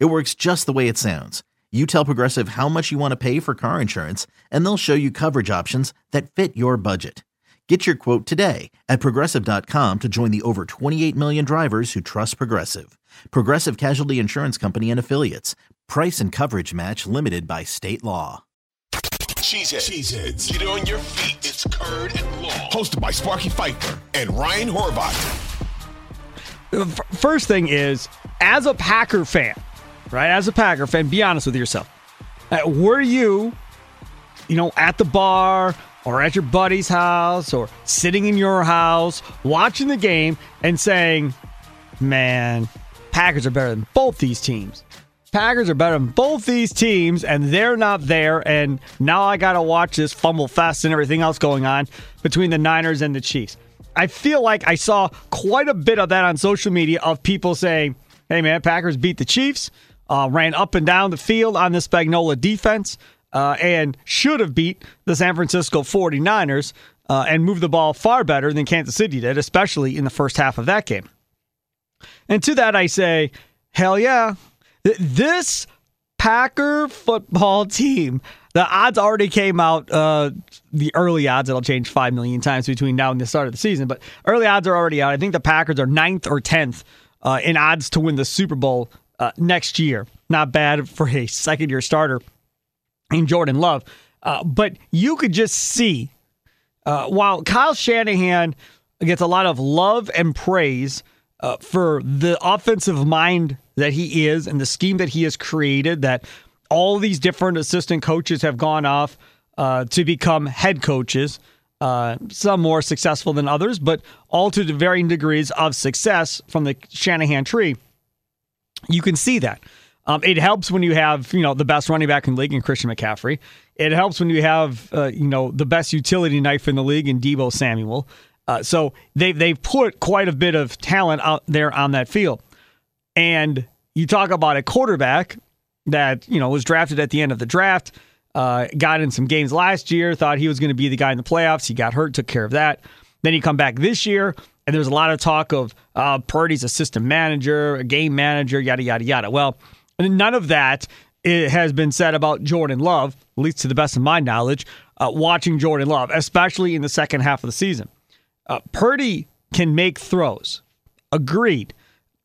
It works just the way it sounds. You tell Progressive how much you want to pay for car insurance, and they'll show you coverage options that fit your budget. Get your quote today at progressive.com to join the over 28 million drivers who trust Progressive. Progressive Casualty Insurance Company and Affiliates. Price and coverage match limited by state Long. Cheeseheads. Cheeseheads. Get on your feet. It's Curd and law. Hosted by Sparky Fifer and Ryan Horvath. The first thing is, as a Packer fan, right? As a Packer fan, be honest with yourself. Uh, were you, you know, at the bar or at your buddy's house or sitting in your house watching the game and saying, man, Packers are better than both these teams? Packers are better than both these teams, and they're not there. And now I got to watch this fumble fest and everything else going on between the Niners and the Chiefs. I feel like I saw quite a bit of that on social media of people saying, hey, man, Packers beat the Chiefs, uh, ran up and down the field on the Spagnuolo defense, uh, and should have beat the San Francisco 49ers uh, and moved the ball far better than Kansas City did, especially in the first half of that game. And to that, I say, hell yeah. This Packer football team, the odds already came out. Uh, the early odds, it'll change 5 million times between now and the start of the season, but early odds are already out. I think the Packers are ninth or 10th uh, in odds to win the Super Bowl uh, next year. Not bad for a second year starter in Jordan Love. Uh, but you could just see, uh, while Kyle Shanahan gets a lot of love and praise uh, for the offensive mind that he is and the scheme that he has created, that all these different assistant coaches have gone off uh, to become head coaches. Uh, some more successful than others, but all to varying degrees of success from the Shanahan tree. You can see that. Um, it helps when you have you know the best running back in the league in Christian McCaffrey. It helps when you have uh, you know the best utility knife in the league in Deebo Samuel. Uh, so they they've put quite a bit of talent out there on that field. And you talk about a quarterback that you know was drafted at the end of the draft, uh, got in some games last year, thought he was going to be the guy in the playoffs. He got hurt, took care of that. Then he come back this year, and there's a lot of talk of uh, Purdy's assistant manager, a game manager, yada yada yada. Well, none of that has been said about Jordan Love, at least to the best of my knowledge. Uh, watching Jordan Love, especially in the second half of the season, uh, Purdy can make throws. Agreed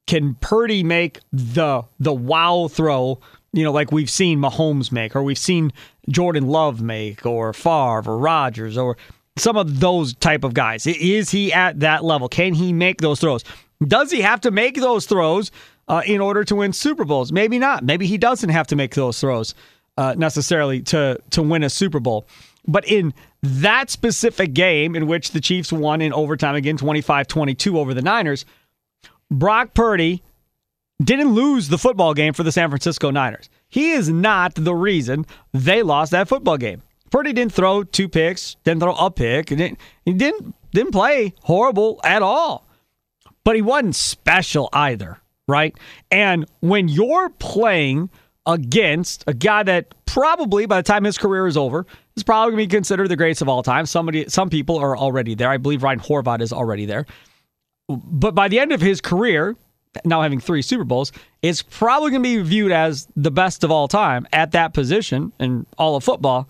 can Purdy make the the wow throw? You know, like we've seen Mahomes make, or we've seen Jordan Love make, or Favre, or Rodgers, or some of those type of guys. Is he at that level? Can he make those throws? Does he have to make those throws uh, in order to win Super Bowls? Maybe not. Maybe he doesn't have to make those throws uh, necessarily to to win a Super Bowl. But in that specific game in which the Chiefs won in overtime again 25-22 over the Niners, Brock Purdy didn't lose the football game for the San Francisco Niners. He is not the reason they lost that football game. Purdy didn't throw two picks, didn't throw a pick, he didn't he didn't, didn't play horrible at all. But he wasn't special either, right? And when you're playing against a guy that probably by the time his career is over is probably going to be considered the greatest of all time. Somebody, some people are already there. I believe Ryan Horvat is already there. But by the end of his career, now having three Super Bowls, is probably going to be viewed as the best of all time at that position in all of football.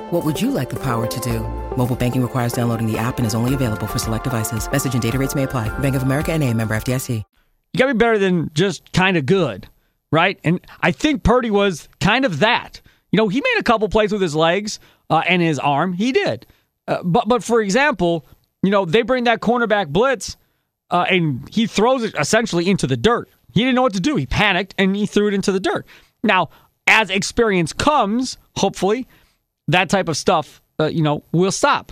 What would you like the power to do? Mobile banking requires downloading the app and is only available for select devices. Message and data rates may apply. Bank of America and a member FDIC. You got to be better than just kind of good, right? And I think Purdy was kind of that. You know, he made a couple plays with his legs uh, and his arm. He did. Uh, but but for example, you know, they bring that cornerback blitz uh, and he throws it essentially into the dirt. He didn't know what to do. He panicked and he threw it into the dirt. Now, as experience comes, hopefully, that type of stuff, uh, you know, will stop.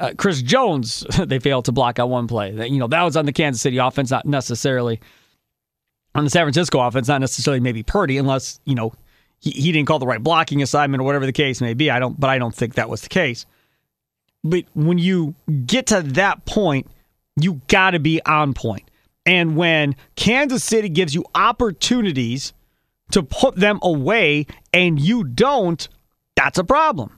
Uh, Chris Jones, they failed to block out one play. You know that was on the Kansas City offense, not necessarily on the San Francisco offense, not necessarily maybe Purdy, unless you know he, he didn't call the right blocking assignment or whatever the case may be. I don't, but I don't think that was the case. But when you get to that point, you got to be on point. And when Kansas City gives you opportunities to put them away and you don't, that's a problem.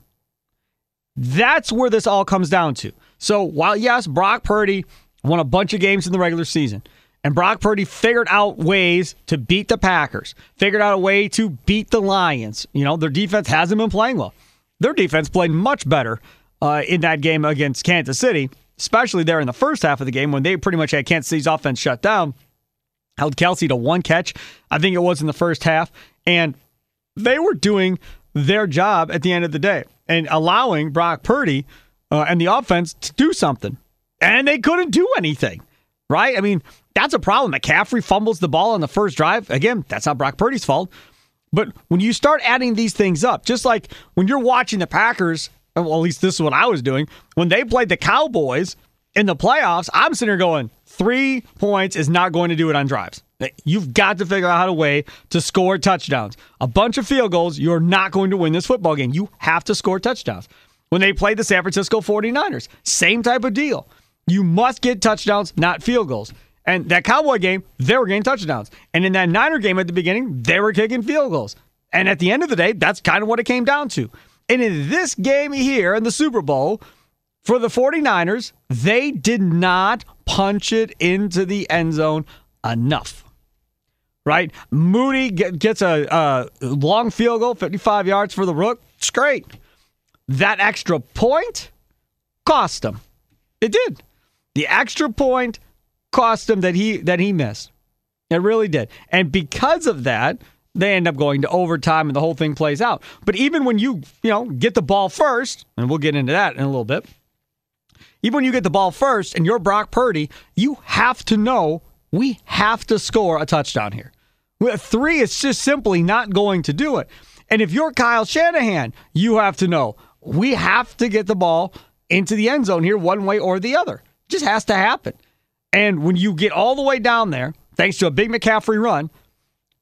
That's where this all comes down to. So while, yes, Brock Purdy won a bunch of games in the regular season, and Brock Purdy figured out ways to beat the Packers, figured out a way to beat the Lions. You know, their defense hasn't been playing well. Their defense played much better uh, in that game against Kansas City, especially there in the first half of the game when they pretty much had Kansas City's offense shut down. Held Kelce to one catch, I think it was in the first half, and they were doing their job at the end of the day and allowing Brock Purdy uh, and the offense to do something. And they couldn't do anything, right? I mean, that's a problem. McCaffrey fumbles the ball on the first drive. Again, that's not Brock Purdy's fault. But when you start adding these things up, just like when you're watching the Packers well, at least this is what I was doing. When they played the Cowboys in the playoffs, I'm sitting here going, three points is not going to do it on drives. You've got to figure out to way to score touchdowns. A bunch of field goals, you're not going to win this football game. You have to score touchdowns. When they played the San Francisco 49ers, same type of deal. You must get touchdowns, not field goals. And that Cowboy game, they were getting touchdowns. And in that Niner game at the beginning, they were kicking field goals. And at the end of the day, that's kind of what it came down to. And in this game here in the Super Bowl, for the 49ers, they did not punch it into the end zone enough. Right? Moody gets a, a long field goal, 55 yards for the Rook. It's great. That extra point cost him. It did. The extra point cost him that he that he missed. It really did. And because of that, they end up going to overtime and the whole thing plays out. But even when you, you know, get the ball first, and we'll get into that in a little bit. Even when you get the ball first and you're Brock Purdy, you have to know we have to score a touchdown here. Three, is just simply not going to do it. And if you're Kyle Shanahan, you have to know we have to get the ball into the end zone here one way or the other. It just has to happen. And when you get all the way down there, thanks to a big McCaffrey run,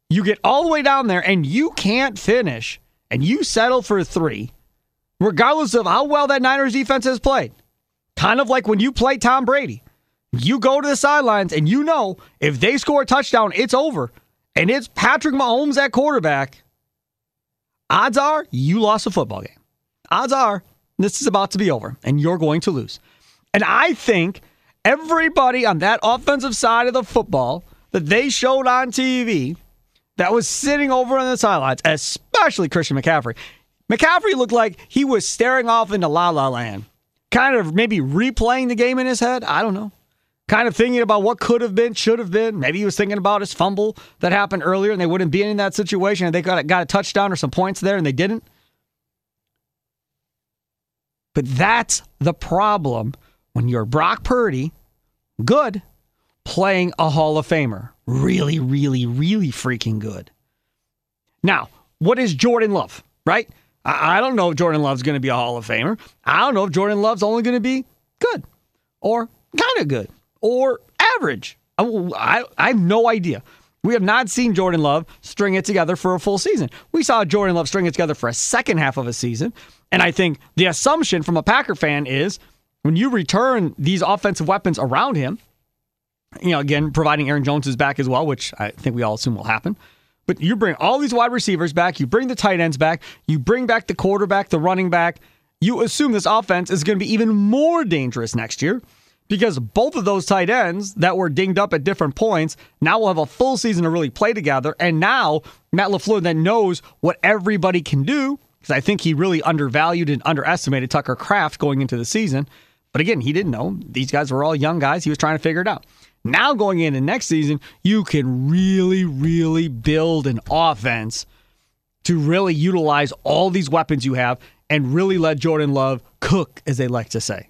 you get all the way down there and you can't finish and you settle for three, regardless of how well that Niners defense has played. Kind of like when you play Tom Brady. You go to the sidelines and you know if they score a touchdown, it's over. And it's Patrick Mahomes at quarterback. Odds are you lost a football game. Odds are this is about to be over and you're going to lose. And I think everybody on that offensive side of the football that they showed on TV that was sitting over on the sidelines, especially Christian McCaffrey. McCaffrey looked like he was staring off into la la land, kind of maybe replaying the game in his head. I don't know. Kind of thinking about what could have been, should have been. Maybe he was thinking about his fumble that happened earlier and they wouldn't be in that situation and they got, got a touchdown or some points there and they didn't. But that's the problem when you're Brock Purdy, good, playing a Hall of Famer. Really, really, really freaking good. Now, what is Jordan Love, right? I, I don't know if Jordan Love's going to be a Hall of Famer. I don't know if Jordan Love's only going to be good or kind of good or average. I, I, have no idea. We have not seen Jordan Love string it together for a full season. We saw Jordan Love string it together for a second half of a season. And I think the assumption from a Packer fan is when you return these offensive weapons around him, you know, again, providing Aaron Jones is back as well, which I think we all assume will happen. But you bring all these wide receivers back, you bring the tight ends back, you bring back the quarterback, the running back. You assume this offense is going to be even more dangerous next year because both of those tight ends that were dinged up at different points now will have a full season to really play together. And now Matt LaFleur then knows what everybody can do because I think he really undervalued and underestimated Tucker Kraft going into the season. But again, he didn't know. These guys were all young guys. He was trying to figure it out. Now going into next season, you can really, really build an offense to really utilize all these weapons you have and really let Jordan Love cook, as they like to say.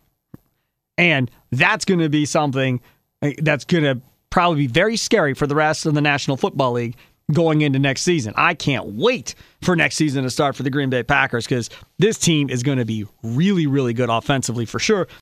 And that's going to be something eh, that's going to probably be very scary for the rest of the National Football League going into next season. I can't wait for next season to start for the Green Bay Packers because this team is going to be really, really good offensively for sure.